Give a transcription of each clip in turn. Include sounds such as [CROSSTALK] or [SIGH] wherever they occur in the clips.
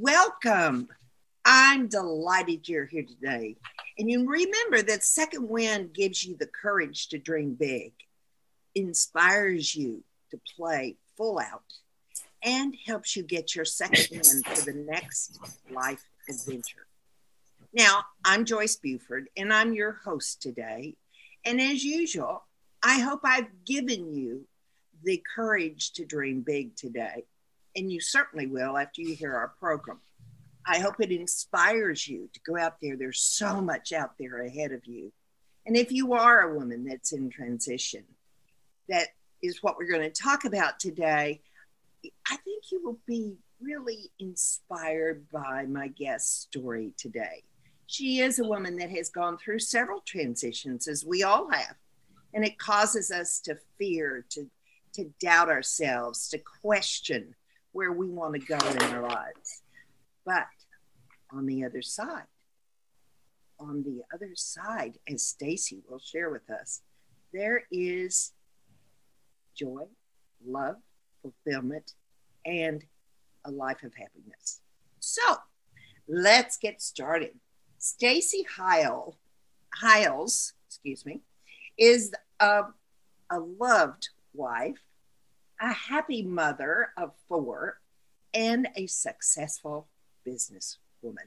Welcome. I'm delighted you're here today. And you remember that Second Wind gives you the courage to dream big, inspires you to play full out, and helps you get your second [COUGHS] wind for the next life adventure. Now, I'm Joyce Buford, and I'm your host today. And as usual, I hope I've given you the courage to dream big today. And you certainly will after you hear our program. I hope it inspires you to go out there. There's so much out there ahead of you. And if you are a woman that's in transition, that is what we're going to talk about today. I think you will be really inspired by my guest story today. She is a woman that has gone through several transitions, as we all have, and it causes us to fear, to, to doubt ourselves, to question where we want to go in our lives. But on the other side. On the other side, as Stacey will share with us, there is joy, love, fulfillment, and a life of happiness. So let's get started. Stacey Heil, Hiles, excuse me, is a, a loved wife, a happy mother of four, and a successful business woman.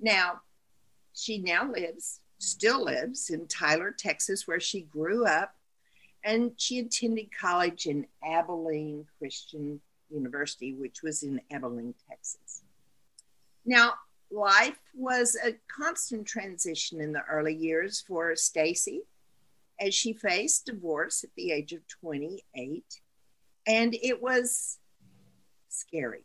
Now, she now lives, still lives in Tyler, Texas, where she grew up, and she attended college in Abilene Christian University, which was in Abilene, Texas. Now, life was a constant transition in the early years for Stacey as she faced divorce at the age of 28 and it was scary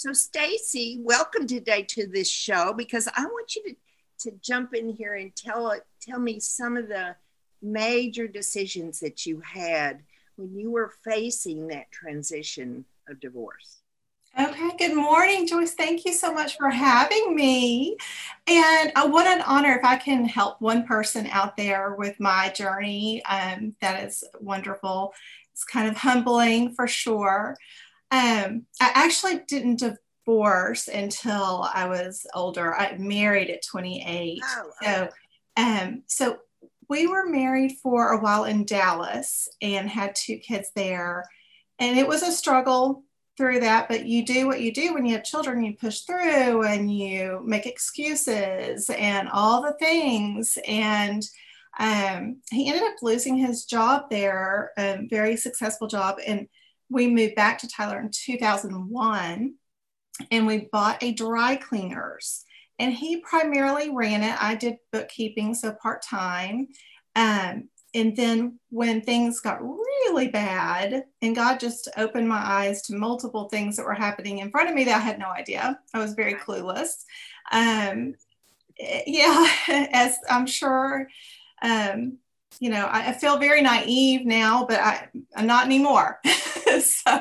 so, Stacey, welcome today to this show because I want you to, to jump in here and tell tell me some of the major decisions that you had when you were facing that transition of divorce. Okay, good morning, Joyce. Thank you so much for having me. And uh, what an honor if I can help one person out there with my journey. Um, that is wonderful. It's kind of humbling for sure. Um, I actually didn't divorce until I was older. I married at 28. Oh, so, um, so we were married for a while in Dallas and had two kids there. And it was a struggle through that, but you do what you do when you have children, you push through and you make excuses and all the things. And um, he ended up losing his job there, a very successful job. And we moved back to Tyler in 2001 and we bought a dry cleaners. And he primarily ran it. I did bookkeeping, so part time. Um, and then when things got really bad, and God just opened my eyes to multiple things that were happening in front of me that I had no idea. I was very clueless. Um, yeah, [LAUGHS] as I'm sure um, you know, I, I, feel very naive now, but I, am not anymore. [LAUGHS] so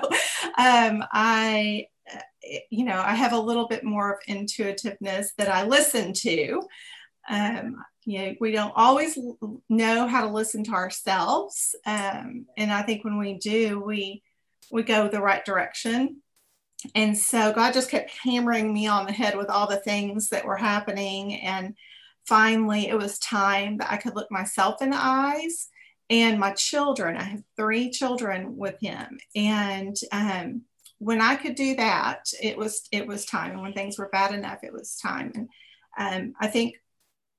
um, I, uh, you know, I have a little bit more of intuitiveness that I listen to. Um, you know, we don't always know how to listen to ourselves, um, and I think when we do, we we go the right direction. And so God just kept hammering me on the head with all the things that were happening, and finally it was time that I could look myself in the eyes and my children. I have three children with him. And um, when I could do that, it was it was time. And when things were bad enough, it was time. And um, I think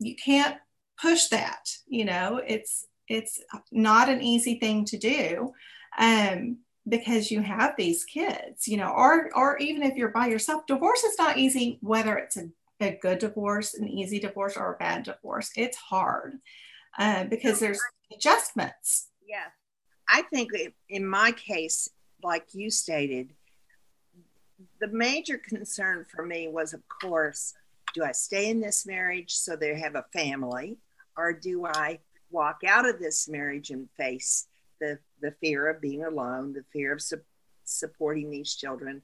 you can't push that. You know, it's it's not an easy thing to do. Um, because you have these kids, you know, or or even if you're by yourself, divorce is not easy, whether it's a a good divorce, an easy divorce, or a bad divorce. It's hard uh, because there's adjustments. Yeah. I think in my case, like you stated, the major concern for me was, of course, do I stay in this marriage so they have a family, or do I walk out of this marriage and face the, the fear of being alone, the fear of su- supporting these children,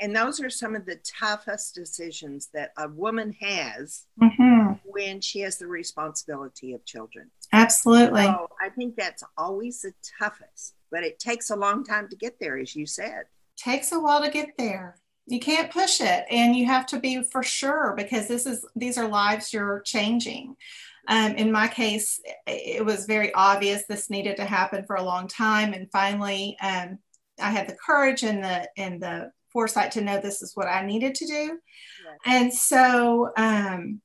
and those are some of the toughest decisions that a woman has mm-hmm. when she has the responsibility of children. Absolutely. So I think that's always the toughest, but it takes a long time to get there, as you said. Takes a while to get there. you can't push it and you have to be for sure because this is these are lives you're changing um, in my case it was very obvious this needed to happen for a long time and finally um, i had the courage and the and the foresight to know this is what i needed to do and so um,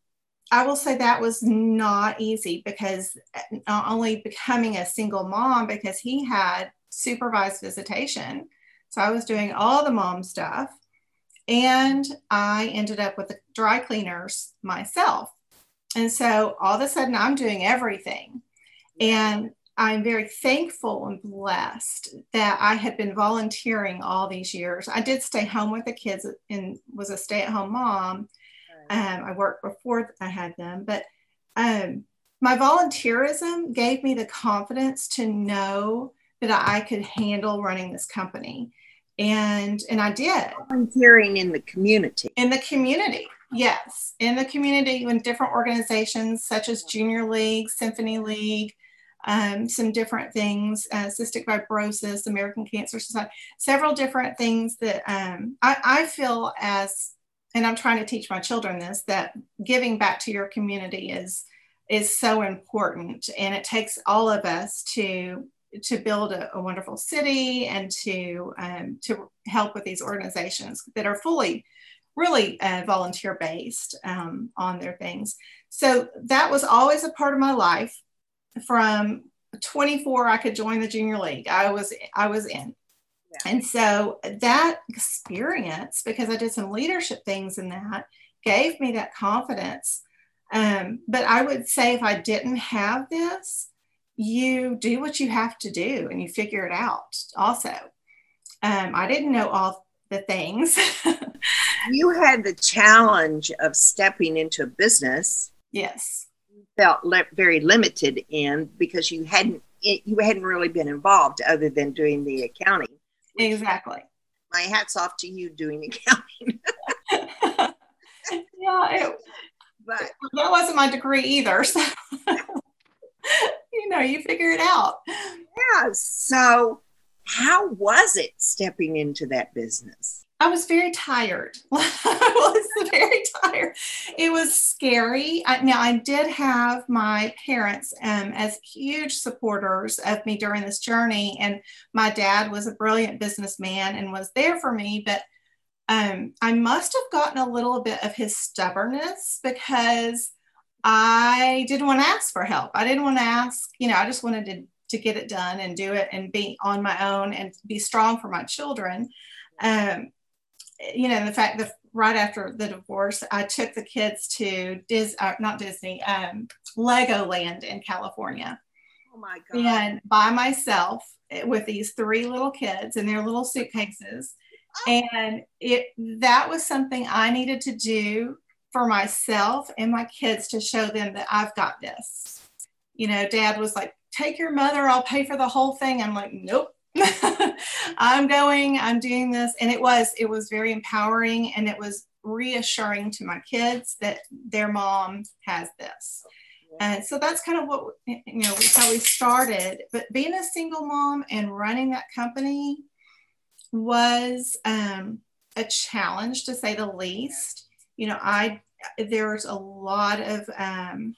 i will say that was not easy because not only becoming a single mom because he had supervised visitation so i was doing all the mom stuff and I ended up with the dry cleaners myself. And so all of a sudden, I'm doing everything. And I'm very thankful and blessed that I had been volunteering all these years. I did stay home with the kids and was a stay at home mom. Um, I worked before I had them, but um, my volunteerism gave me the confidence to know that I could handle running this company and and I did volunteering in the community. In the community, yes, in the community in different organizations such as Junior League, Symphony League, um, some different things, uh, cystic fibrosis, American Cancer Society, several different things that um, I, I feel as, and I'm trying to teach my children this that giving back to your community is is so important, and it takes all of us to to build a, a wonderful city and to um, to help with these organizations that are fully really uh, volunteer based um, on their things. So that was always a part of my life from 24 i could join the junior league i was i was in yeah. and so that experience because i did some leadership things in that gave me that confidence um, but i would say if i didn't have this you do what you have to do and you figure it out also. Um, I didn't know all the things. [LAUGHS] you had the challenge of stepping into a business. Yes. Felt le- very limited in because you hadn't you hadn't really been involved other than doing the accounting. Exactly. My hats off to you doing [LAUGHS] accounting. [LAUGHS] yeah, it, but that wasn't my degree either. [LAUGHS] So you know, you figure it out. Yeah. So, how was it stepping into that business? I was very tired. [LAUGHS] I was very tired. It was scary. I, now, I did have my parents um, as huge supporters of me during this journey. And my dad was a brilliant businessman and was there for me. But um, I must have gotten a little bit of his stubbornness because I didn't want to ask for help. I didn't want to ask, you know, I just wanted to, to get it done and do it and be on my own and be strong for my children. Um, you know, the fact that right after the divorce, I took the kids to Dis, uh, not Disney, um, Legoland in California. Oh my God. And by myself eh, with these three little kids and their little suitcases. Oh. And it that was something I needed to do for myself and my kids to show them that I've got this. You know, dad was like, take your mother, I'll pay for the whole thing. I'm like, nope. [LAUGHS] I'm going, I'm doing this. And it was, it was very empowering and it was reassuring to my kids that their mom has this. And so that's kind of what, you know, how we started. But being a single mom and running that company was um, a challenge to say the least you know, I there's a lot of um,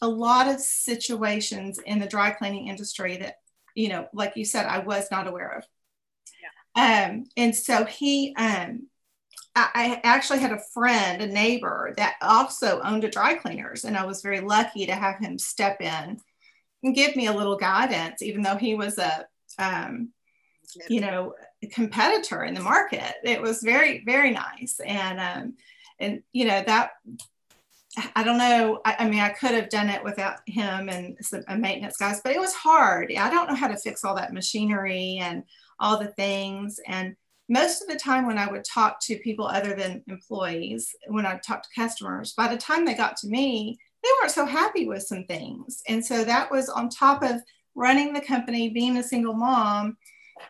a lot of situations in the dry cleaning industry that you know, like you said, I was not aware of. Yeah. Um, and so he, um, I, I actually had a friend, a neighbor that also owned a dry cleaners, and I was very lucky to have him step in and give me a little guidance, even though he was a, um, you know, competitor in the market. It was very, very nice, and um, and you know that I don't know. I, I, mean, I could have done it without him and some uh, maintenance guys, but it was hard. I don't know how to fix all that machinery and all the things. And most of the time, when I would talk to people other than employees, when I talked to customers, by the time they got to me, they weren't so happy with some things. And so that was on top of running the company, being a single mom.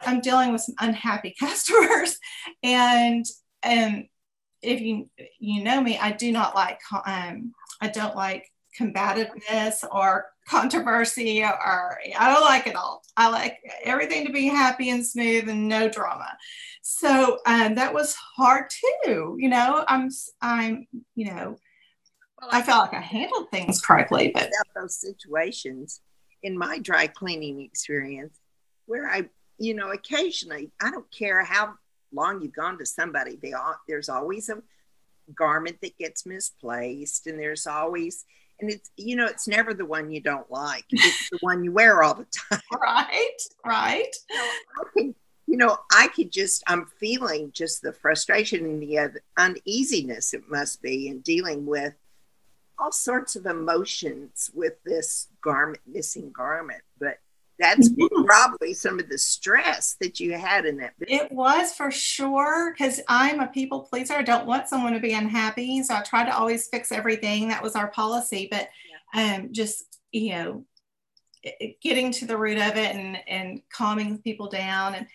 I'm dealing with some unhappy [LAUGHS] customers, and and if you you know me, I do not like um, I don't like combativeness or controversy or I don't like it all. I like everything to be happy and smooth and no drama. So um, that was hard too. You know, I'm, I'm, you know, well I felt like I handled things correctly, but those situations in my dry cleaning experience where I, you know, occasionally I don't care how long you've gone to somebody, they all, there's always a garment that gets misplaced, and there's always and it's you know it's never the one you don't like. [LAUGHS] It's the one you wear all the time. Right right. I can, you know i could just i'm feeling just the frustration and the uneasiness it must be in dealing with all sorts of emotions with this garment missing garment but that's [LAUGHS] probably some of the stress that you had in that business. it was for sure because i'm a people pleaser i don't want someone to be unhappy so i try to always fix everything that was our policy but yeah. um just you know getting to the root of it and and calming people down and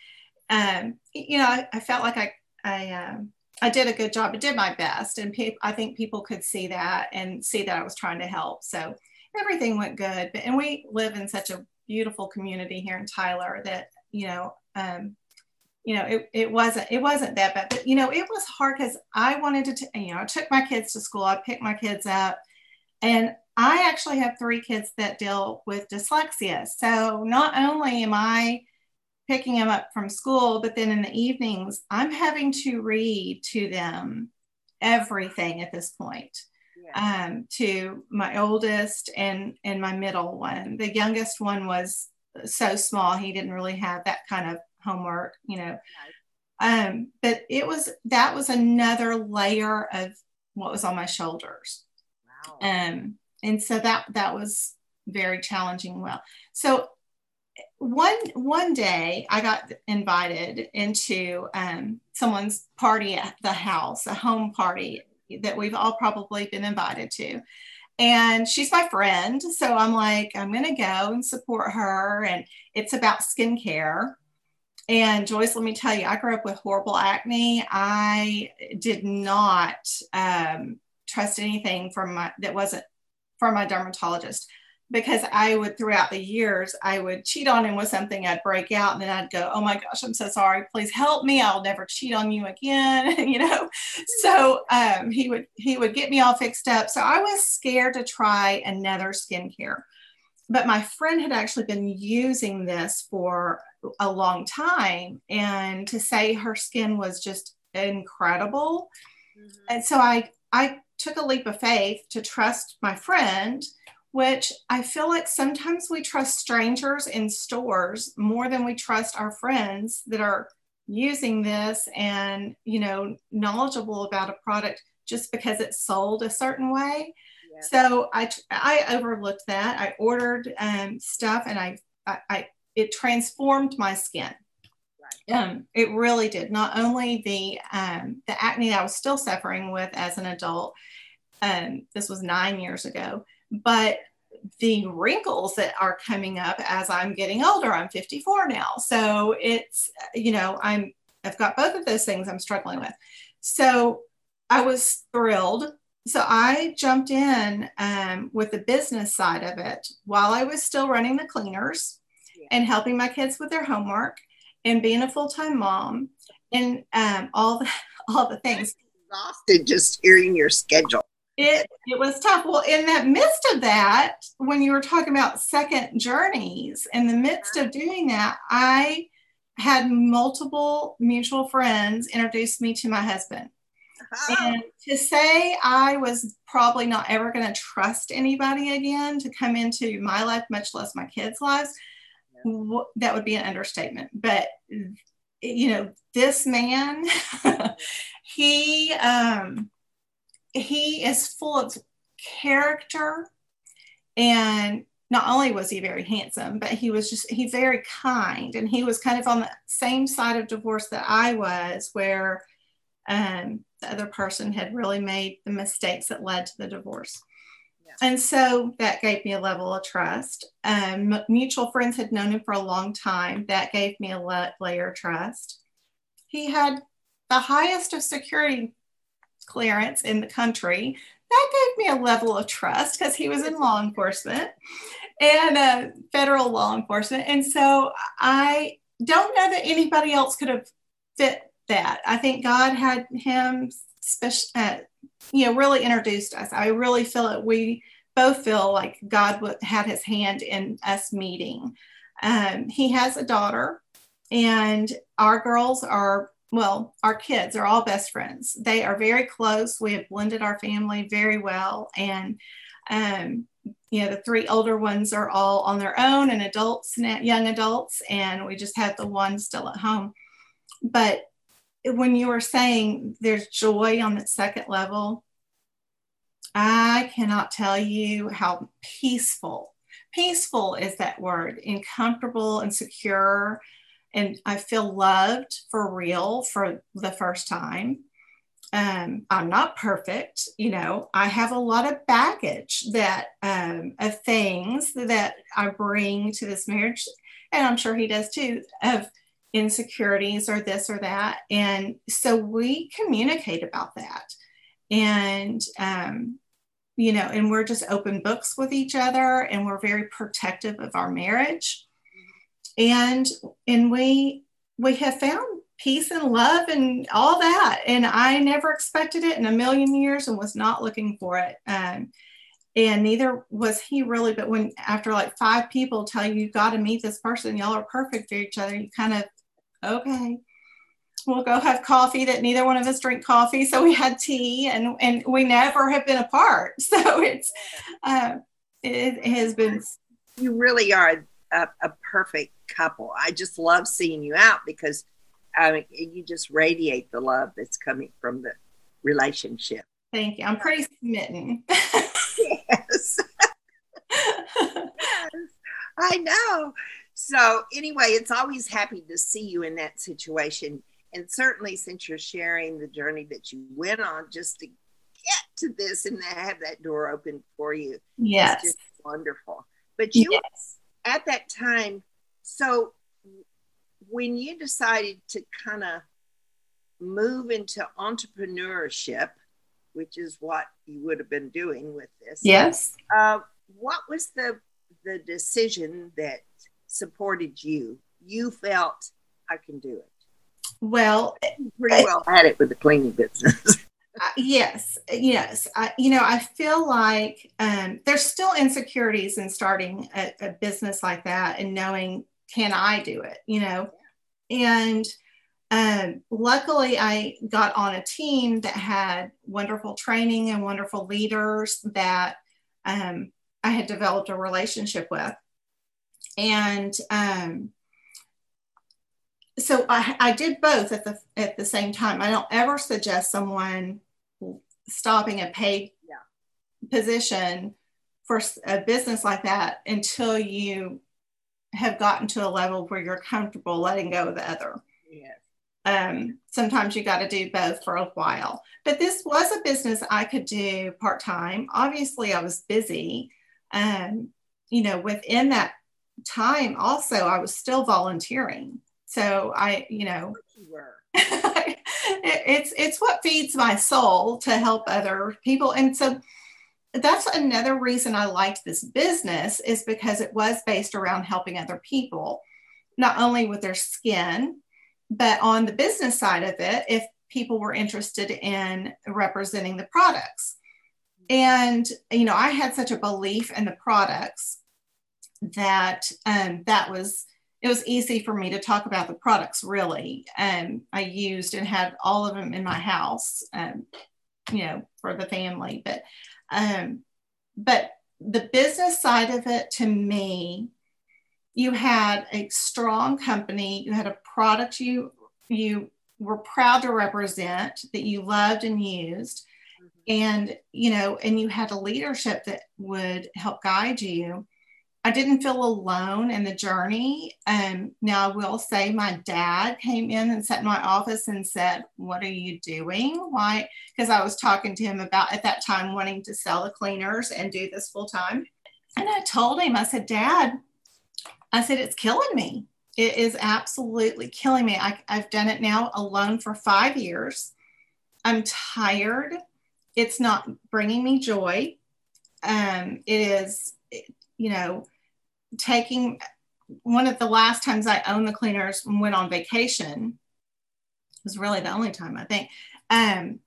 um you know i, I felt like i i um I did a good job. I did my best, and pe- I think people could see that and see that I was trying to help. So everything went good. But, and we live in such a beautiful community here in Tyler that you know, um, you know, it, it wasn't it wasn't that bad. But you know, it was hard because I wanted to, t- you know, I took my kids to school. I picked my kids up, and I actually have three kids that deal with dyslexia. So not only am I picking them up from school, but then in the evenings, I'm having to read to them everything at this point. Um, to my oldest and and my middle one. The youngest one was so small he didn't really have that kind of homework, you know. Um, but it was that was another layer of what was on my shoulders. Wow. Um, and so that that was very challenging. Well, so one one day I got invited into um, someone's party at the house, a home party that we've all probably been invited to. And she's my friend. So I'm like, I'm going to go and support her. And it's about skincare. And Joyce, let me tell you, I grew up with horrible acne. I did not um, trust anything from my that wasn't from my dermatologist because I would throughout the years I would cheat on him with something I'd break out and then I'd go oh my gosh I'm so sorry please help me I'll never cheat on you again [LAUGHS] you know? So um, he would he would get me all fixed up. So I was scared to try another skincare. But my friend had actually been using this for a long time and to say her skin was just incredible. Mm-hmm. and so I I took a leap of faith to trust my friend which I feel like sometimes we trust strangers in stores more than we trust our friends that are using this and, you know, knowledgeable about a product just because it's sold a certain way. Yeah. So I, I overlooked that. I ordered um, stuff and I, I, I, it transformed my skin. Right. Um, it really did. Not only the um, the acne I was still suffering with as an adult, um, this was nine years ago, but the wrinkles that are coming up as I'm getting older. I'm 54 now. So it's, you know, I'm, I've got both of those things I'm struggling with. So I was thrilled. So I jumped in um, with the business side of it while I was still running the cleaners yeah. and helping my kids with their homework and being a full time mom and um, all the [LAUGHS] all the things. Exhausted just hearing your schedule it it was tough. Well, in the midst of that, when you were talking about second journeys, in the midst of doing that, I had multiple mutual friends introduce me to my husband. Oh. And to say I was probably not ever going to trust anybody again to come into my life, much less my kids' lives, yeah. that would be an understatement. But you know, this man, [LAUGHS] he um, he is full of character. And not only was he very handsome but he was just he's very kind. And he was kind of on the same side of divorce that i was where um, the other person had really made the mistakes that led to the divorce. Yeah. and so that gave me a level of trust. Um, mutual friends had known him for a long time. That gave me a layer of trust. He had the highest of security clearance in the country. That gave me a level of trust because he was in law enforcement. and uh, federal law enforcement. And so I don't know that anybody else could have fit that. I think God had him special, uh, you know, really introduced us. I really feel that we both feel like God had his hand in us meeting. Um, he has a daughter, and our girls are, well, our kids are all best friends. They are very close. We have blended our family very well. And, um, you know, the three older ones are all on their own and adults, young adults, and we just have the one still at home. But when you were saying there's joy on that second level, I cannot tell you how peaceful, peaceful is that word, and comfortable and secure. And I feel loved for real for the first time. Um, I'm not perfect, you know. I have a lot of baggage that um, of things that I bring to this marriage, and I'm sure he does too. Of insecurities or this or that. And so we communicate about that. And, um, you know, and we're just open books with each other and we're very protective of our marriage. And, and we, we have found peace and love and all that. And I never expected it in a million years and was not looking for it. Um, and neither was he really. But when after like five people tell you you got to meet this person, y'all are perfect for each other, you kind of okay we'll go have coffee that neither one of us drink coffee so we had tea and and we never have been apart [LAUGHS] so it's uh, it, it, has been you really are a, a, perfect couple i just love seeing you out because I mean, you just radiate the love that's coming from the relationship thank you i'm pretty smitten [LAUGHS] yes. yes i know so anyway, it's always happy to see you in that situation. And certainly since you're sharing the journey that you went on just to get to this and have that door open for you. Yes. It's just wonderful. But you yes. at that time, so when you decided to kind of move into entrepreneurship, which is what you would have been doing with this. Yes. Uh, what was the the decision that supported you. You felt I can do it. Well, pretty well at it with the cleaning business. [LAUGHS] uh, yes, yes. I, you know, I feel like um, there's still insecurities in starting a, a, business like that and knowing, can I do it? You know, and um, luckily I got on a team that had wonderful training and wonderful leaders that um, I had developed a relationship with and um, so I, I did both at the at the same time. I don't ever suggest someone stopping a paid yeah. position for a business like that until you have gotten to a level where you're comfortable letting go of the other. Yes. Um, sometimes you got to do both for a while. But this was a business I could do part time. Obviously, I was busy. Um, you know, within that time also I was still volunteering. So I, you know, you were. [LAUGHS] it's it's what feeds my soul to help other people. And so that's another reason I liked this business is because it was based around helping other people, not only with their skin, but on the business side of it, if people were interested in representing the products. And, you know, I had such a belief in the products that um, that was it was easy for me to talk about the products really um, i used and had all of them in my house um, you know for the family but um, but the business side of it to me you had a strong company you had a product you you were proud to represent that you loved and used mm-hmm. and you know and you had a leadership that would help guide you I didn't feel alone in the journey. Um, now, I will say my dad came in and sat in my office and said, What are you doing? Why? Because I was talking to him about at that time wanting to sell the cleaners and do this full time. And I told him, I said, Dad, I said, it's killing me. It is absolutely killing me. I, I've done it now alone for five years. I'm tired. It's not bringing me joy. Um, it is, you know, taking one of the last times I owned the cleaners and went on vacation was really the only time I think. Um,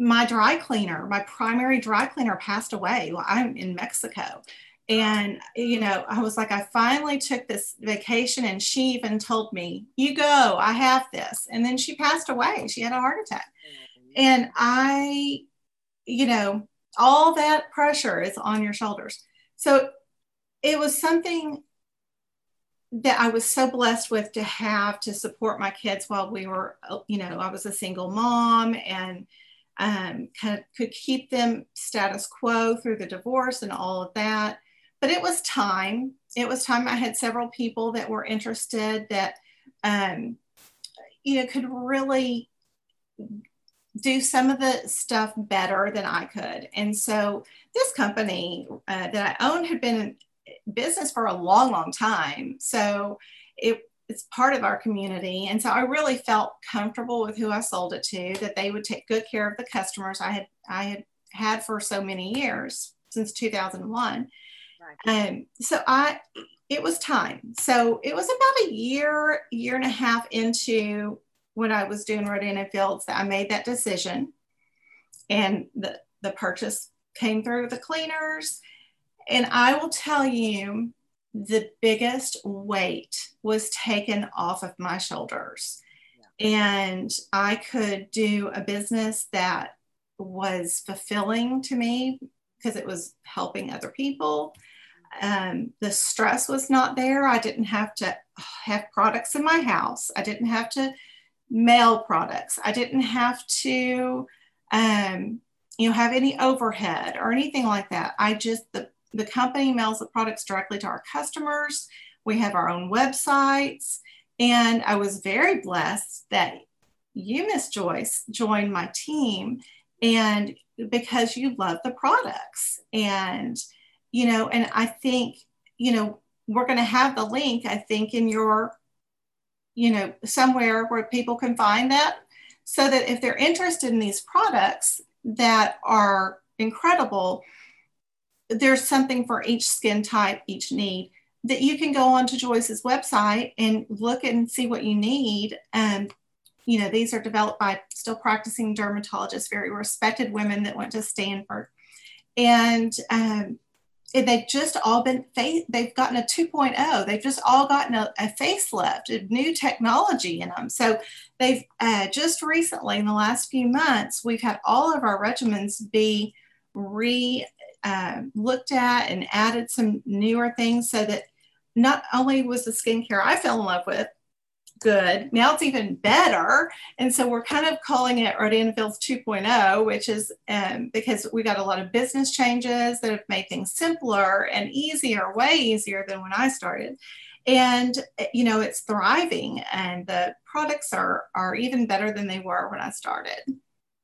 my dry cleaner, my primary dry cleaner passed away. Well, I'm in Mexico. And, you know, I was like, I finally took this vacation, and she even told me, You go, I have this. And then she passed away. She had a heart attack. And I, you know, all that pressure is on your shoulders. So it was something that I was so blessed with to have to support my kids while we were, you know, I was a single mom and um, of could keep them status quo through the divorce and all of that. But it was time. It was time. I had several people that were interested that, um, you know, could really do some of the stuff better than I could. And so this company uh, that I owned had been business for a long, long time. So it, it's part of our community. And so I really felt comfortable with who I sold it to, that they would take good care of the customers I had I had had for so many years since 2001. Right. Um, so I it was time. So it was about a year, year and a half into when I was doing Rodan and Fields that I made that decision. And the, the purchase came through the cleaners. And I will tell you, the biggest weight was taken off of my shoulders. Yeah. And I could do a business that was fulfilling to me because it was helping other people. Um, the stress was not there. I didn't have to have products in my house. I didn't have to mail products. I didn't have to, um, you know, have any overhead or anything like that. I just the the company mails the products directly to our customers. We have our own websites, and I was very blessed that you, Miss Joyce, joined my team, and because you love the products, and you know, and I think you know we're going to have the link. I think in your you know, somewhere where people can find that so that if they're interested in these products that are incredible, there's something for each skin type, each need that you can go on to Joyce's website and look and see what you need. And, you know, these are developed by still practicing dermatologists, very respected women that went to Stanford. And um, they've just all been they've gotten a 2.0 they've just all gotten a, a facelift a new technology in them so they've uh, just recently in the last few months we've had all of our regimens be re uh, looked at and added some newer things so that not only was the skincare i fell in love with good. Now it's even better. And so we're kind of calling it Rodan Fields 2.0, which is um, because we got a lot of business changes that have made things simpler and easier, way easier than when I started. And you know, it's thriving and the products are are even better than they were when I started.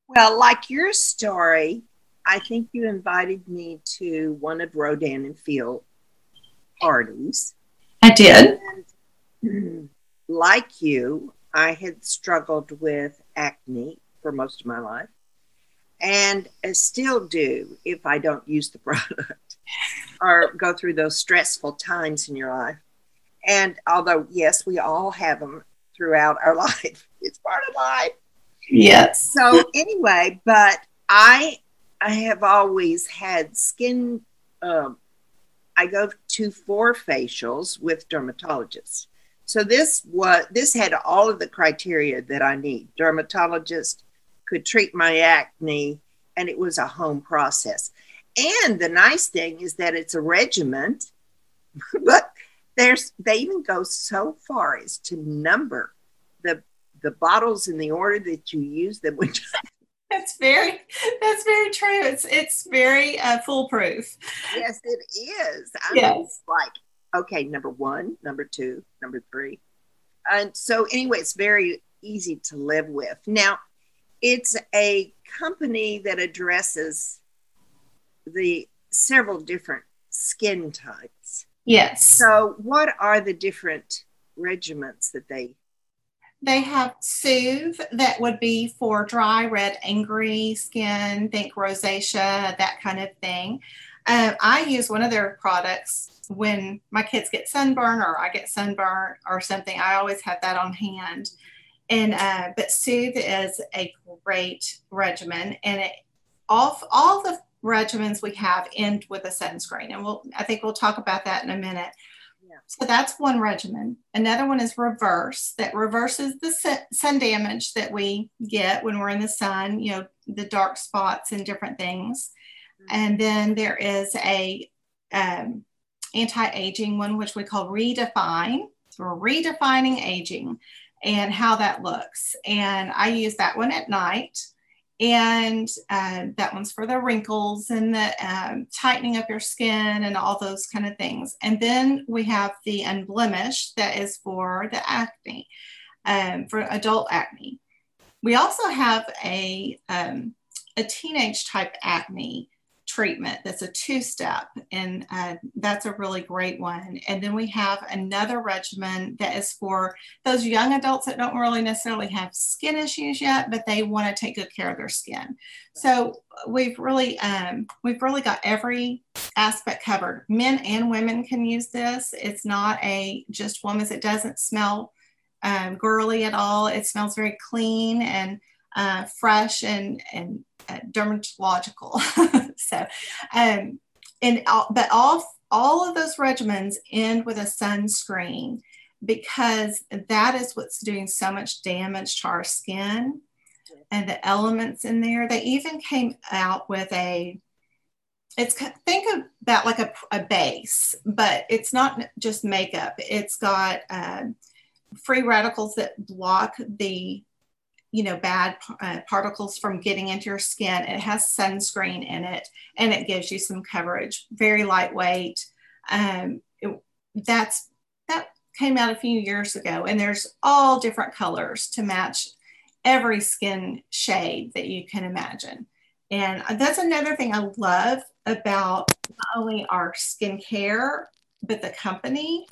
Well, like your story, I think you invited me to one of Rodan and Field parties. I did. And, [CLEARS THROAT] like you, I had struggled with acne for most of my life and I still do if I don't use the [LAUGHS] product or go through those stressful times in your life. And although, yes, we all have them throughout our [LAUGHS] life, it's part of life. Yes. So, anyway, but I I have always had skin. Um, I go to four facials with dermatologists. So this was this had all of the criteria that I need. Dermatologist could treat my acne, and it was a home process. And the nice thing is that it's a regiment, [LAUGHS] but there's they even go so far as to number the the bottles in the order that you use them. [LAUGHS] Which that's very that's very true. It's it's very uh, foolproof. Yes, it is. I yes. Mean, like okay, number one, number two, number three. And so, anyway, it's very easy to live with. Now, it's a company that addresses the several different skin types. Yes. So, what are the different regiments that they? They have Soothe that would be for dry, red, angry skin, think rosacea, that kind of thing. uh, I use one of their products when my kids get sunburn or I get sunburn or something. I always have that on hand. And uh, but Soothe is a great regimen, and it all all the regimens we have end with a sunscreen, and we'll I think we'll talk about that in a minute. So that's one regimen. Another one is reverse that reverses the sun damage that we get when we're in the sun, you know, the dark spots and different things. Mm-hmm. And then there is a um, anti-aging one, which we call redefine. So we're redefining aging and how that looks. And I use that one at night and uh, that one's for the wrinkles and the um, tightening up your skin and all those kind of things. And then we have the unblemished that is for the acne, um, for adult acne. We also have a um, a teenage type acne treatment that's a two step, and uh, that's a really great one. And then we have another regimen that is for those young adults that don't really necessarily have skin issues yet, but they want to take good care of their skin. So we've really um, we've really got every aspect covered. Men and women can use this. It's not a just women's. It doesn't smell um, girly at all. It smells very clean and uh, fresh and and uh, dermatological. [LAUGHS] so, um, and all, but all all of those regimens end with a sunscreen because that is what's doing so much damage to our skin and the elements in there. They even came out with a it's think about like a, a base, but it's not just makeup. It's got uh, free radicals that block the you know bad uh, particles from getting into your skin. It has sunscreen in it and it gives you some coverage very lightweight. Um, it, that's that came out a few years ago and there's all different colors to match every skin shade that you can imagine. And that's another thing i love about not only our skincare but the company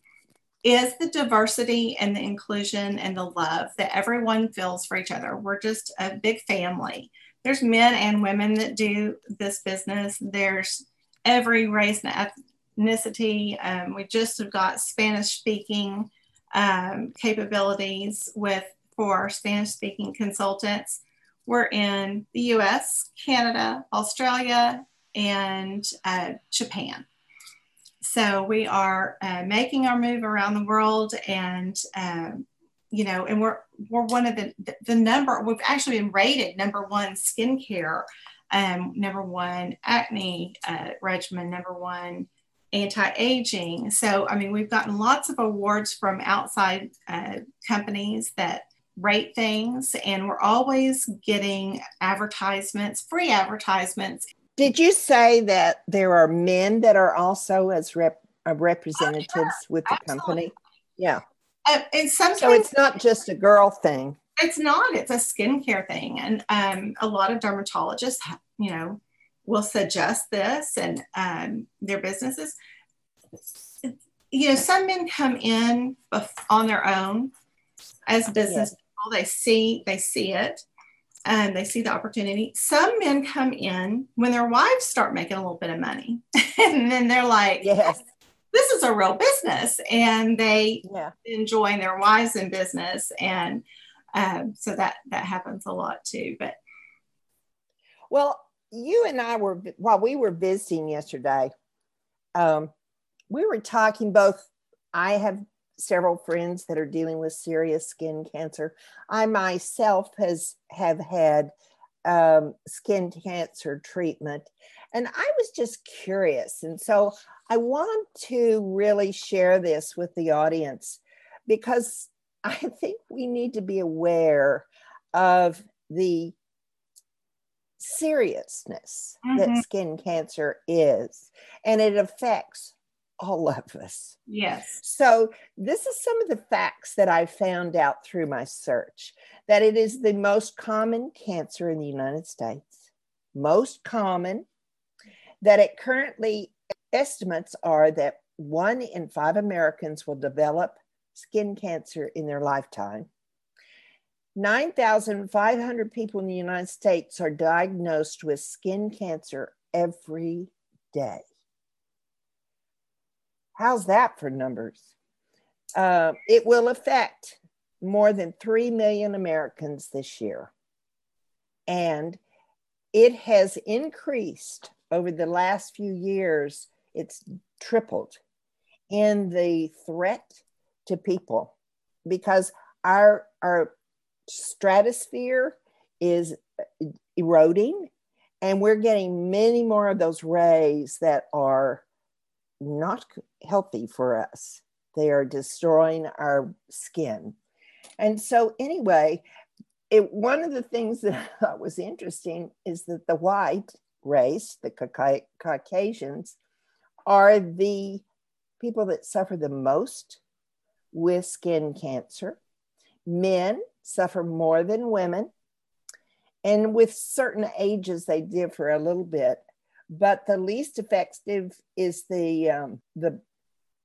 is the diversity and the inclusion and the love that everyone feels for each other. We're just a big family. There's men and women that do this business. There's every race and ethnicity. Um, we just have got Spanish speaking um, capabilities with for Spanish speaking consultants. We're in the US, Canada, Australia, and uh, Japan. So we are uh, making our move around the world, and um, you know, and we're we're one of the the number. We've actually been rated number one skincare, um, number one acne uh, regimen, number one anti-aging. So I mean, we've gotten lots of awards from outside uh, companies that rate things, and we're always getting advertisements, free advertisements did you say that there are men that are also as rep, uh, representatives oh, sure. with the Absolutely. company? Yeah. Uh, and sometimes so it's not just a girl thing. It's not. It's a skincare thing, and um, a lot of dermatologists, you know, will suggest this and um, their businesses. You know, some men come in on their own as business people. They see they see it, and they see the opportunity. Some men come in when their wives start making a little bit of money, [LAUGHS] and then they're like, "Yes, this is a real business," and they yeah. enjoying their wives in business, and um, so that that happens a lot too. But well, you and I were while we were visiting yesterday. Um, we were talking both. I have several friends that are dealing with serious skin cancer. I myself has have had um, skin cancer treatment, and I was just curious, and so I want to really share this with the audience because I think we need to be aware of the seriousness mm-hmm. that skin cancer is, and it affects all of us. Yes. So, this is some of the facts that I found out through my search that it is the most common cancer in the United States, most common, that it currently estimates are that one in five Americans will develop skin cancer in their lifetime. 9,500 people in the United States are diagnosed with skin cancer every day. How's that for numbers? Uh, it will affect more than 3 million Americans this year. And it has increased over the last few years, it's tripled in the threat to people because our, our stratosphere is eroding and we're getting many more of those rays that are not healthy for us. They are destroying our skin. And so, anyway, it, one of the things [LAUGHS] that I thought was interesting is that the white race, the Caucasians, are the people that suffer the most with skin cancer. Men suffer more than women. And with certain ages, they differ a little bit. But the least effective is the, um, the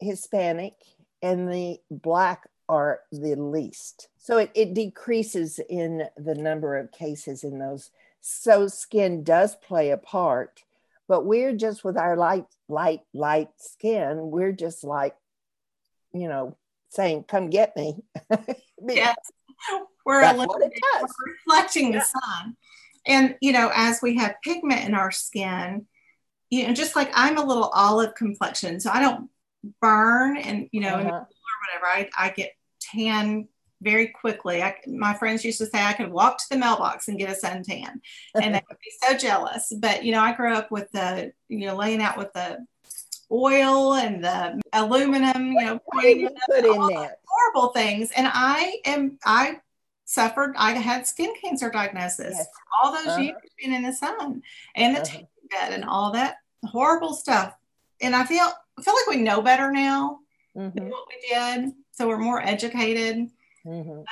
Hispanic and the Black are the least. So it, it decreases in the number of cases in those. So skin does play a part, but we're just with our light, light, light skin, we're just like, you know, saying, come get me. [LAUGHS] yes. We're, a little, we're reflecting yeah. the sun. And, you know, as we have pigment in our skin, you know, just like I'm a little olive complexion, so I don't burn and, you know, uh-huh whatever, I, I get tan very quickly. I, my friends used to say I could walk to the mailbox and get a suntan, and they would be so jealous. But you know, I grew up with the you know laying out with the oil and the aluminum, you know, put in there horrible things. And I am I suffered. I had skin cancer diagnosis yes. all those uh-huh. years being in the sun and the uh-huh. bed and all that horrible stuff. And I feel I feel like we know better now mm-hmm. what we did. So we're more educated. Mm-hmm. Um,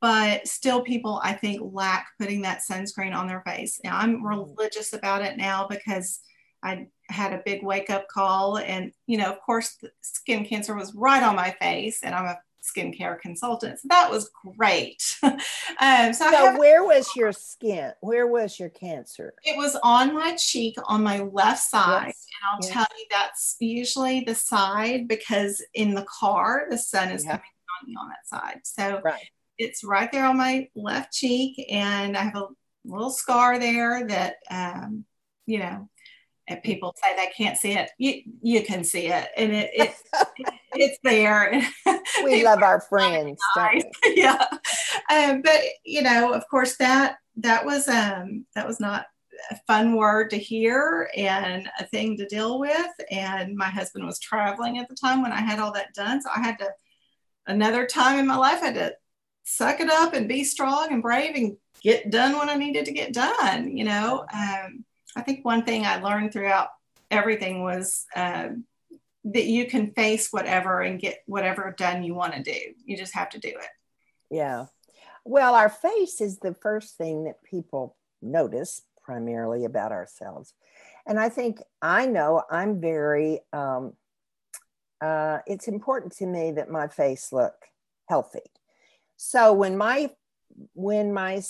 but still, people I think lack putting that sunscreen on their face. Now, I'm mm-hmm. religious about it now because I had a big wake up call, and you know, of course, skin cancer was right on my face, and I'm a skincare consultant. So that was great. [LAUGHS] um, so, so where was your skin? Where was your cancer? It was on my cheek on my left side. Yes. And I'll yes. tell you that's usually the side because in the car, the sun is yeah. coming on me on that side. So right. it's right there on my left cheek. And I have a little scar there that, um, you know, and people say they can't see it, you you can see it, and it, it, [LAUGHS] it's there. [LAUGHS] [LAUGHS] we love our friends, [LAUGHS] yeah. Um, but you know, of course, that that was um, that was not a fun word to hear and a thing to deal with. And my husband was traveling at the time when I had all that done, so I had to another time in my life I had to suck it up and be strong and brave and get done when I needed to get done. You know. Um, I think one thing I learned throughout everything was uh, that you can face whatever and get whatever done you want to do. You just have to do it. Yeah. Well, our face is the first thing that people notice primarily about ourselves. And I think I know I'm very, um, uh, it's important to me that my face look healthy. So when my when my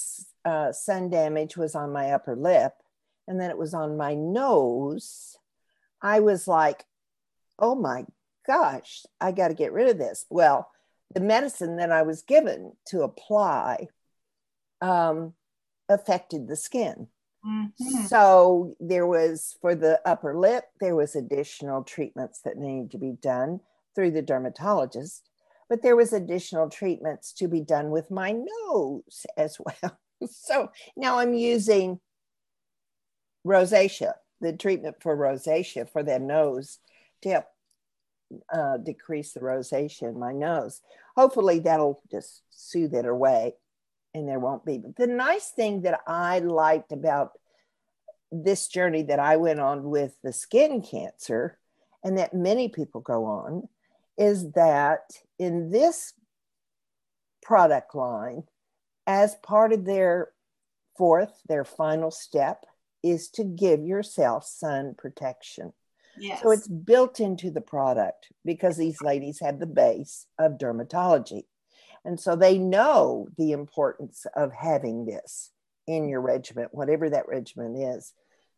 uh, sun damage was on my upper lip, and then it was on my nose, I was like, oh my gosh, I got to get rid of this. Well, the medicine that I was given to apply um, affected the skin. Mm-hmm. So there was for the upper lip, there was additional treatments that needed to be done through the dermatologist, but there was additional treatments to be done with my nose [LAUGHS] as well. so now I'm using rosacea, the treatment for rosacea for their nose to uh, decrease the rosacea in my nose. Hopefully, that'll just soothe it away and there won't be. But the nice thing that I liked about this journey that I went on with the skin cancer, and that many people go on, is that in this product line, as part of their fourth, their final step, is to give yourself sun protection. Yes. So it's built into the product because these ladies have the base of dermatology. And so they know the importance of having this in your regimen, whatever that regimen is.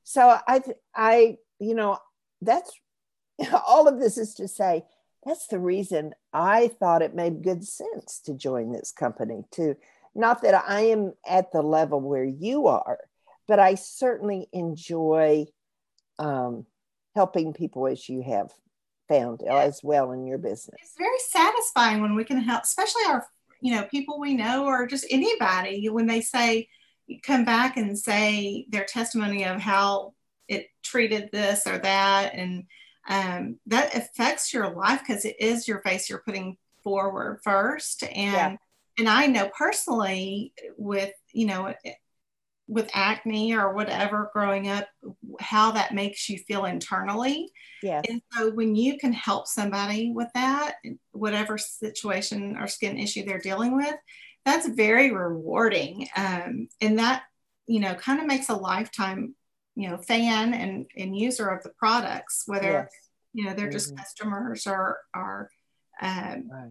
So I, I, you know, that's [LAUGHS] all of this is to say that's the reason I thought it made good sense to join this company too. Not that I am at the level where you are, but I certainly enjoy um, helping people as you have found yeah. as well in your business. It's very satisfying when we can help, especially our, you know, people we know or just anybody when they say, come back and say their testimony of how it treated this or that. And um, that affects your life because it is your face you're putting forward first. And, yeah. and I know personally with, you know, with acne or whatever growing up, how that makes you feel internally. Yeah. And so when you can help somebody with that, whatever situation or skin issue they're dealing with, that's very rewarding. Um, and that, you know, kind of makes a lifetime, you know, fan and, and user of the products, whether, yes. you know, they're mm-hmm. just customers or, or um, right.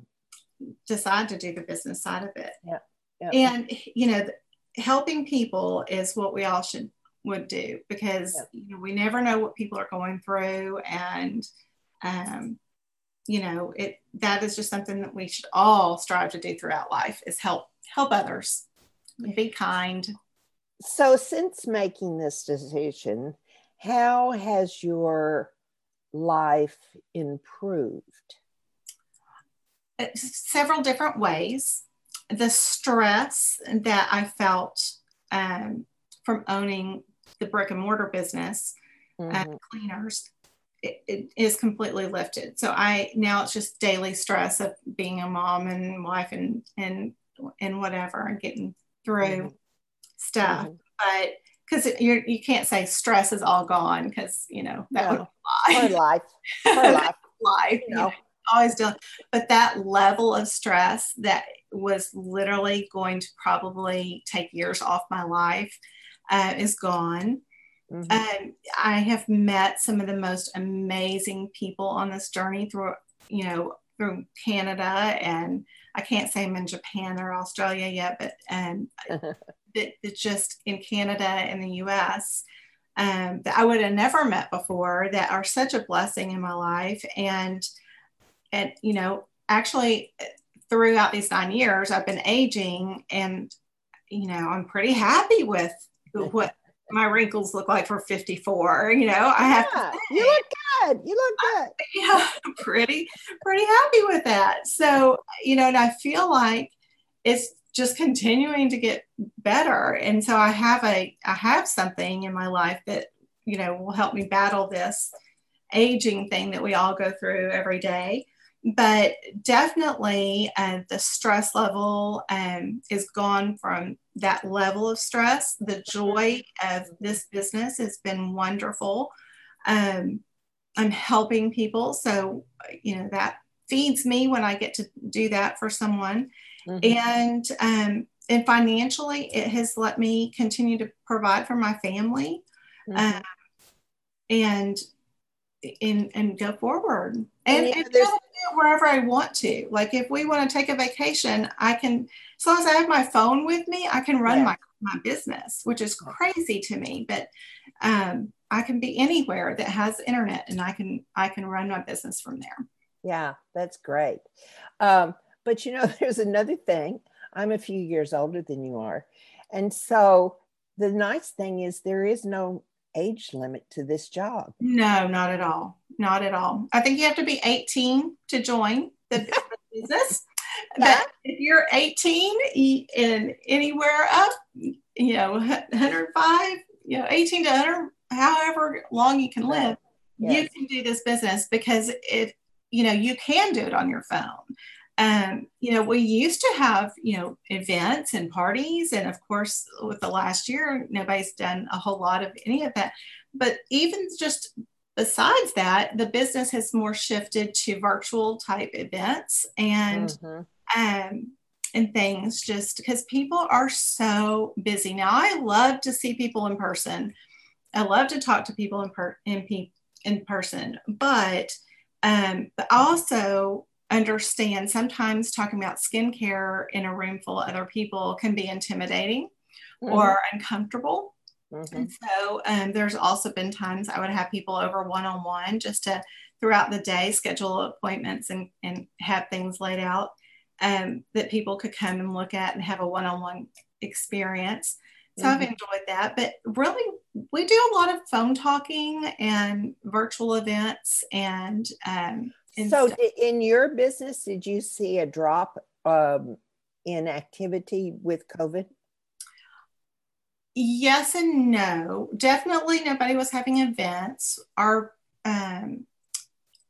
decide to do the business side of it. Yeah. Yep. And, you know, helping people is what we all should would do because yep. you know, we never know what people are going through and um, you know it that is just something that we should all strive to do throughout life is help help others be kind. So since making this decision how has your life improved? Uh, several different ways the stress that I felt um, from owning the brick and mortar business, mm-hmm. uh, cleaners, it, it is completely lifted. So I now it's just daily stress of being a mom and wife and and and whatever and getting through mm-hmm. stuff. Mm-hmm. But because you you can't say stress is all gone because you know that no. would lie. life, [LAUGHS] life, life. You know, always doing. But that level of stress that was literally going to probably take years off my life uh, is gone. Mm-hmm. Um, I have met some of the most amazing people on this journey through, you know, through Canada, and I can't say I'm in Japan or Australia yet, but um, [LAUGHS] it's just in Canada and the U.S. Um, that I would have never met before that are such a blessing in my life, and and you know, actually throughout these nine years, I've been aging and, you know, I'm pretty happy with what my wrinkles look like for 54. You know, I have yeah, you look good. You look good. I, [LAUGHS] yeah, I'm pretty, pretty happy with that. So, you know, and I feel like it's just continuing to get better. And so I have a, I have something in my life that, you know, will help me battle this aging thing that we all go through every day but definitely uh, the stress level um, is gone from that level of stress. The joy of this business has been wonderful. Um, I'm helping people, so you know that feeds me when I get to do that for someone, mm-hmm. and um, and financially, it has let me continue to provide for my family, mm-hmm. Um, and and and go forward and, and, and wherever I want to. Like if we want to take a vacation, I can as long as I have my phone with me, I can run yeah. my my business, which is crazy to me. But um, I can be anywhere that has internet, and I can I can run my business from there. Yeah, that's great. Um, but you know, [LAUGHS] there's another thing. I'm a few years older than you are, and so the nice thing is there is no age limit to this job. No, not at all. Not at all. I think you have to be 18 to join the [LAUGHS] business. But if you're 18 and anywhere up, you know, 105, you know, 18 to 100, however long you can live, yes. you can do this business because it, you know, you can do it on your phone. Um, you know, we used to have, you know, events and parties. And of course, with the last year, nobody's done a whole lot of any of that. But even just besides that, the business has more shifted to virtual type events and mm-hmm. um, and things just because people are so busy now. I love to see people in person. I love to talk to people in per in, pe- in person, but um, but also understand sometimes talking about skincare in a room full of other people can be intimidating mm-hmm. or uncomfortable. Mm-hmm. And so um, there's also been times I would have people over one on one just to throughout the day schedule appointments and, and have things laid out um, that people could come and look at and have a one on one experience. So mm-hmm. I've enjoyed that. But really, we do a lot of phone talking and virtual events and. Um, and so, in your business, did you see a drop um, in activity with COVID? Yes and no. Definitely, nobody was having events. Our um,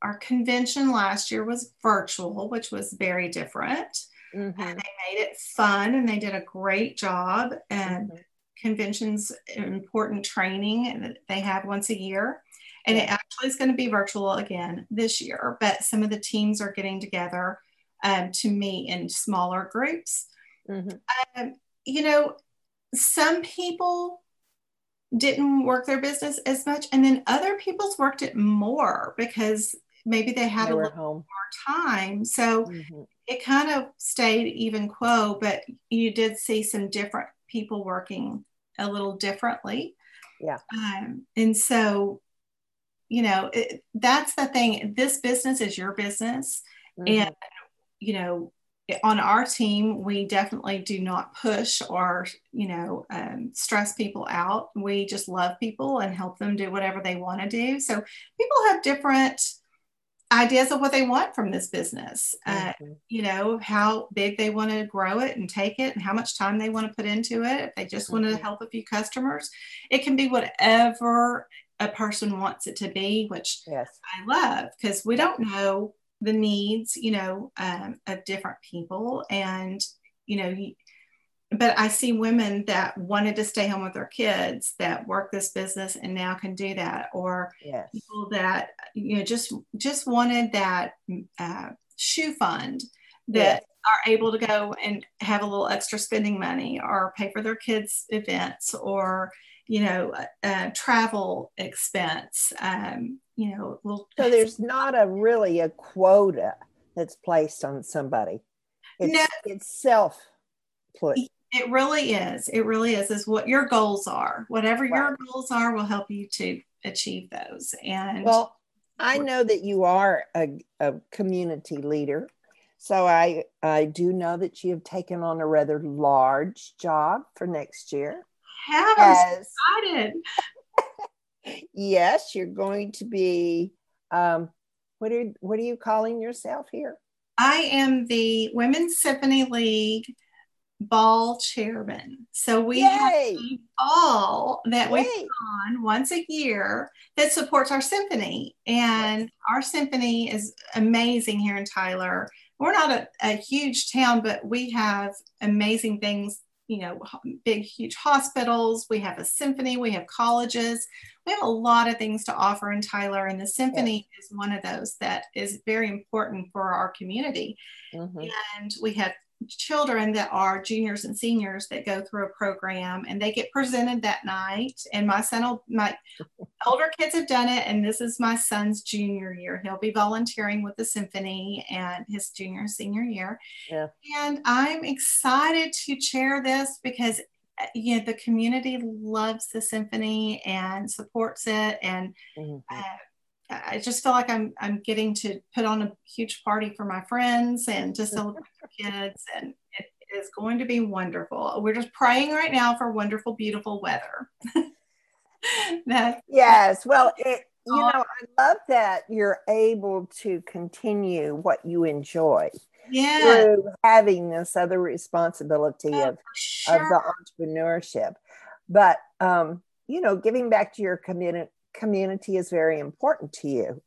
our convention last year was virtual, which was very different. Mm-hmm. And they made it fun, and they did a great job. And mm-hmm. conventions important training that they have once a year. And it actually is going to be virtual again this year, but some of the teams are getting together um, to meet in smaller groups. Mm-hmm. Um, you know, some people didn't work their business as much, and then other people's worked it more because maybe they had they a little home. more time. So mm-hmm. it kind of stayed even quo, but you did see some different people working a little differently. Yeah. Um, and so, you know, it, that's the thing. This business is your business. Mm-hmm. And you know, on our team, we definitely do not push or, you know, um, stress people out. We just love people and help them do whatever they want to do. So people have different ideas of what they want from this business. Uh, mm-hmm. you know, how big they want to grow it and take it, and how much time they want to put into it. If they just mm-hmm. want to help a few customers, it can be whatever a person wants it to be, which yes. I love because we don't know the needs, you know, um, of different people. And, you know, but I see women that wanted to stay home with their kids that work this business and now can do that, or yes. people that you know just just wanted that uh, shoe fund that yes. are able to go and have a little extra spending money or pay for their kids' events or you know uh, travel expense. Um, you know, little- so there's not a really a quota that's placed on somebody. It's, no, it's self put. It really is. It really is. Is what your goals are. Whatever right. your goals are will help you to achieve those. And well, I know that you are a, a community leader. So I I do know that you have taken on a rather large job for next year. Have I'm excited [LAUGHS] yes, you're going to be. Um, what are what are you calling yourself here? I am the Women's Symphony League ball chairman. So we Yay! have a ball that Yay! we put on once a year that supports our symphony. And yes. our symphony is amazing here in Tyler. We're not a, a huge town, but we have amazing things you know, big, huge hospitals. We have a symphony. We have colleges. We have a lot of things to offer in Tyler, and the symphony yes. is one of those that is very important for our community. Mm-hmm. And we have children that are juniors and seniors that go through a program and they get presented that night and my son will my older kids have done it and this is my son's junior year he'll be volunteering with the symphony and his junior senior year yeah. and i'm excited to chair this because uh, you know the community loves the symphony and supports it and mm-hmm. uh, I just feel like I'm I'm getting to put on a huge party for my friends and to celebrate their kids, and it is going to be wonderful. We're just praying right now for wonderful, beautiful weather. [LAUGHS] [LAUGHS] yes, well, it, you know, I love that you're able to continue what you enjoy. Yeah, through having this other responsibility oh, of sure. of the entrepreneurship, but um, you know, giving back to your community community is very important to you,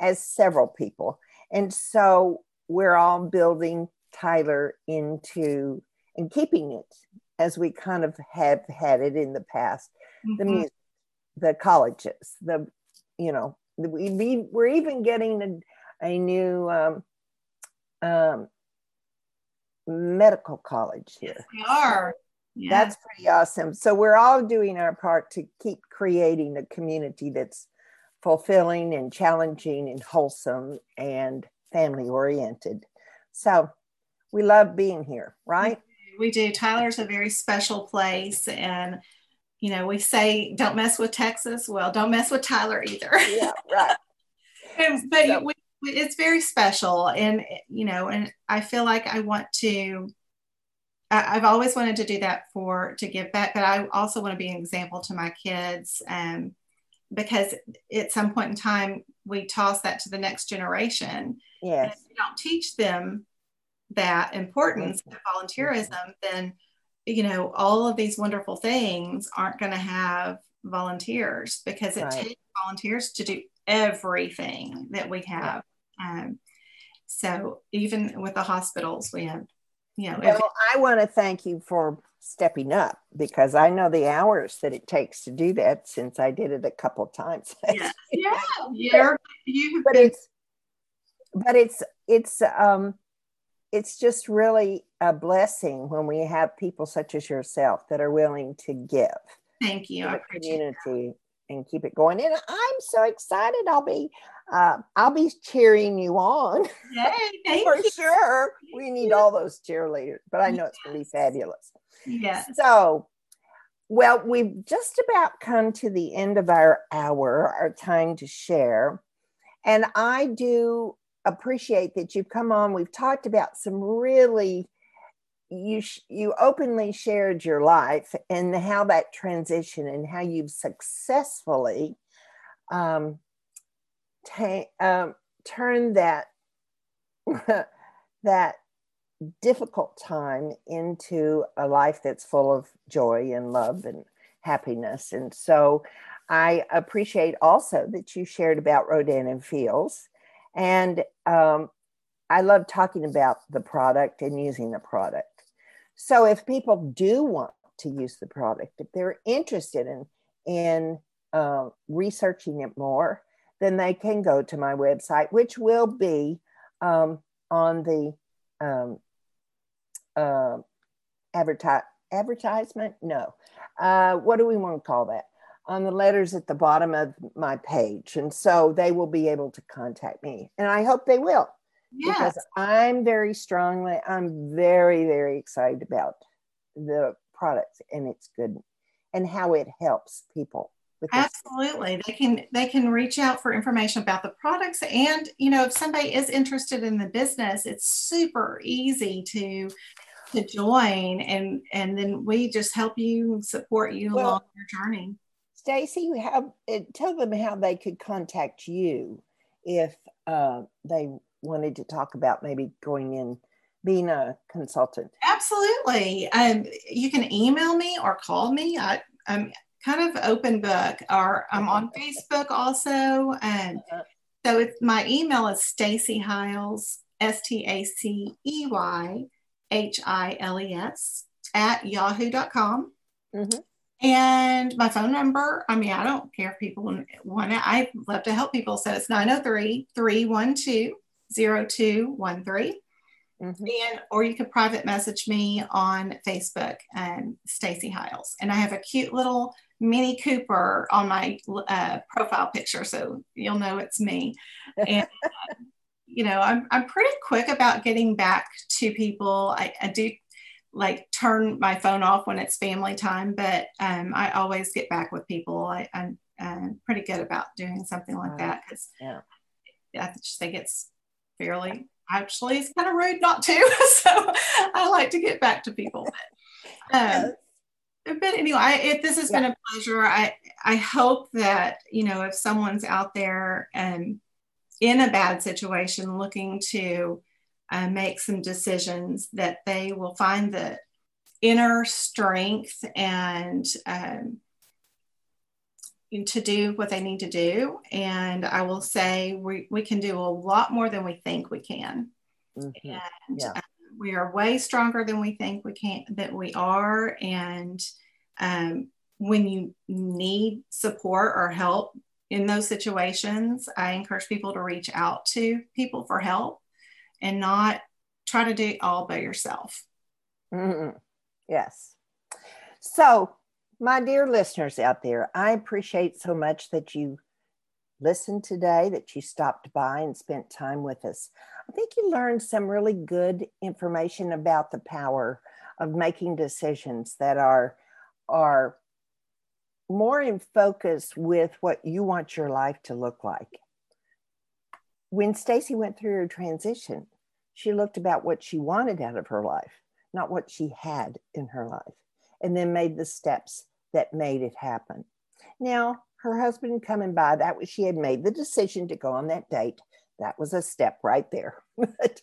as several people. And so we're all building Tyler into and keeping it as we kind of have had it in the past. Mm-hmm. The music, the colleges, the you know, we we're even getting a, a new um, um, medical college here. Yes, we are. Yeah. That's pretty awesome. So we're all doing our part to keep creating a community that's fulfilling and challenging and wholesome and family oriented. So we love being here, right? We do. Tyler's a very special place and you know, we say don't mess with Texas. Well, don't mess with Tyler either. [LAUGHS] Yeah, right. [LAUGHS] and, but so, we, it's very special, and you know, and I feel like I want to. I, I've always wanted to do that for to give back, but I also want to be an example to my kids, um, because at some point in time we toss that to the next generation. Yes. if you don't teach them that importance of volunteerism, then you know all of these wonderful things aren't going to have volunteers because it right. takes volunteers to do everything that we have. Um, so even with the hospitals, we have, you know. Well, I want to thank you for stepping up because I know the hours that it takes to do that since I did it a couple times. [LAUGHS] Yeah, [LAUGHS] yeah, yeah. You but it's, but it's it's um it's just really a blessing when we have people such as yourself that are willing to give. Thank you. To the community that. and keep it going. And I'm so excited. I'll be uh, I'll be cheering you on. [LAUGHS] Yay, for you. sure. We need all those cheerleaders, but I know it's going to be fabulous. Yeah. So, well, we've just about come to the end of our hour, our time to share. And I do appreciate that you've come on. We've talked about some really you you openly shared your life and how that transition and how you've successfully um, um, turned that [LAUGHS] that difficult time into a life that's full of joy and love and happiness. And so I appreciate also that you shared about Rodan and Fields and um, I love talking about the product and using the product. So if people do want to use the product, if they're interested in in uh, researching it more, then they can go to my website, which will be um, on the um, uh, advertise advertisement. No, uh, what do we want to call that? On the letters at the bottom of my page. And so they will be able to contact me. And I hope they will. Yes. Because I'm very strongly, I'm very, very excited about the product and its good and how it helps people. Absolutely. They can they can reach out for information about the products and you know if somebody is interested in the business, it's super easy to to join and and then we just help you support you well, along your journey Stacey, have uh, tell them how they could contact you if uh, they wanted to talk about maybe going in being a consultant. Absolutely. Um, you can email me or call me. I, am kind of open book, or I'm on [LAUGHS] Facebook also. And uh-huh. so it's my email is Stacey Hiles, S T A C E Y H I L E S at yahoo.com. Mm-hmm. And my phone number, I mean, I don't care if people want it. I love to help people. So it's 903 312 0213. Mm-hmm. And or you could private message me on Facebook and Stacey Hiles. And I have a cute little Mini Cooper on my uh, profile picture, so you'll know it's me. And [LAUGHS] you know, I'm I'm pretty quick about getting back to people. I, I do like turn my phone off when it's family time, but um, I always get back with people. I, am I'm pretty good about doing something like that because yeah. I just think it's fairly actually it's kind of rude not to. [LAUGHS] so I like to get back to people. But, um, but anyway, I, it, this has yeah. been a pleasure. I I hope that you know if someone's out there and in a bad situation looking to uh, make some decisions that they will find the inner strength and um, to do what they need to do. And I will say we, we can do a lot more than we think we can. Mm-hmm. And yeah. uh, we are way stronger than we think we can, that we are. And um, when you need support or help in those situations, I encourage people to reach out to people for help and not try to do it all by yourself. Mm-hmm. Yes. So, my dear listeners out there, I appreciate so much that you listened today, that you stopped by and spent time with us. I think you learned some really good information about the power of making decisions that are are more in focus with what you want your life to look like. When Stacey went through her transition, she looked about what she wanted out of her life, not what she had in her life, and then made the steps that made it happen. Now, her husband coming by, that was she had made the decision to go on that date. That was a step right there. [LAUGHS] but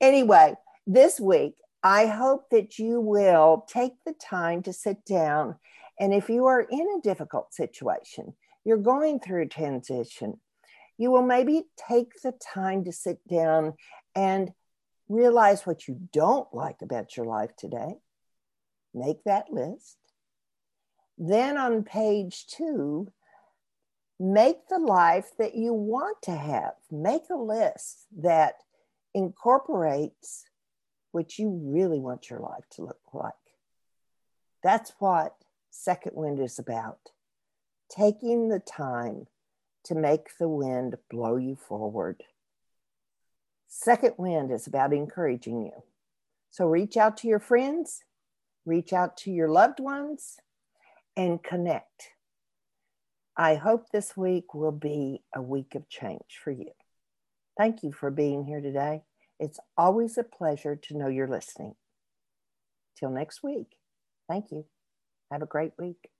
anyway, this week, I hope that you will take the time to sit down. And if you are in a difficult situation, you're going through a transition, you will maybe take the time to sit down and realize what you don't like about your life today. Make that list. Then on page two, make the life that you want to have. Make a list that incorporates what you really want your life to look like. That's what Second Wind is about taking the time to make the wind blow you forward. Second Wind is about encouraging you. So reach out to your friends, reach out to your loved ones, and connect. I hope this week will be a week of change for you. Thank you for being here today. It's always a pleasure to know you're listening. Till next week, thank you. Have a great week.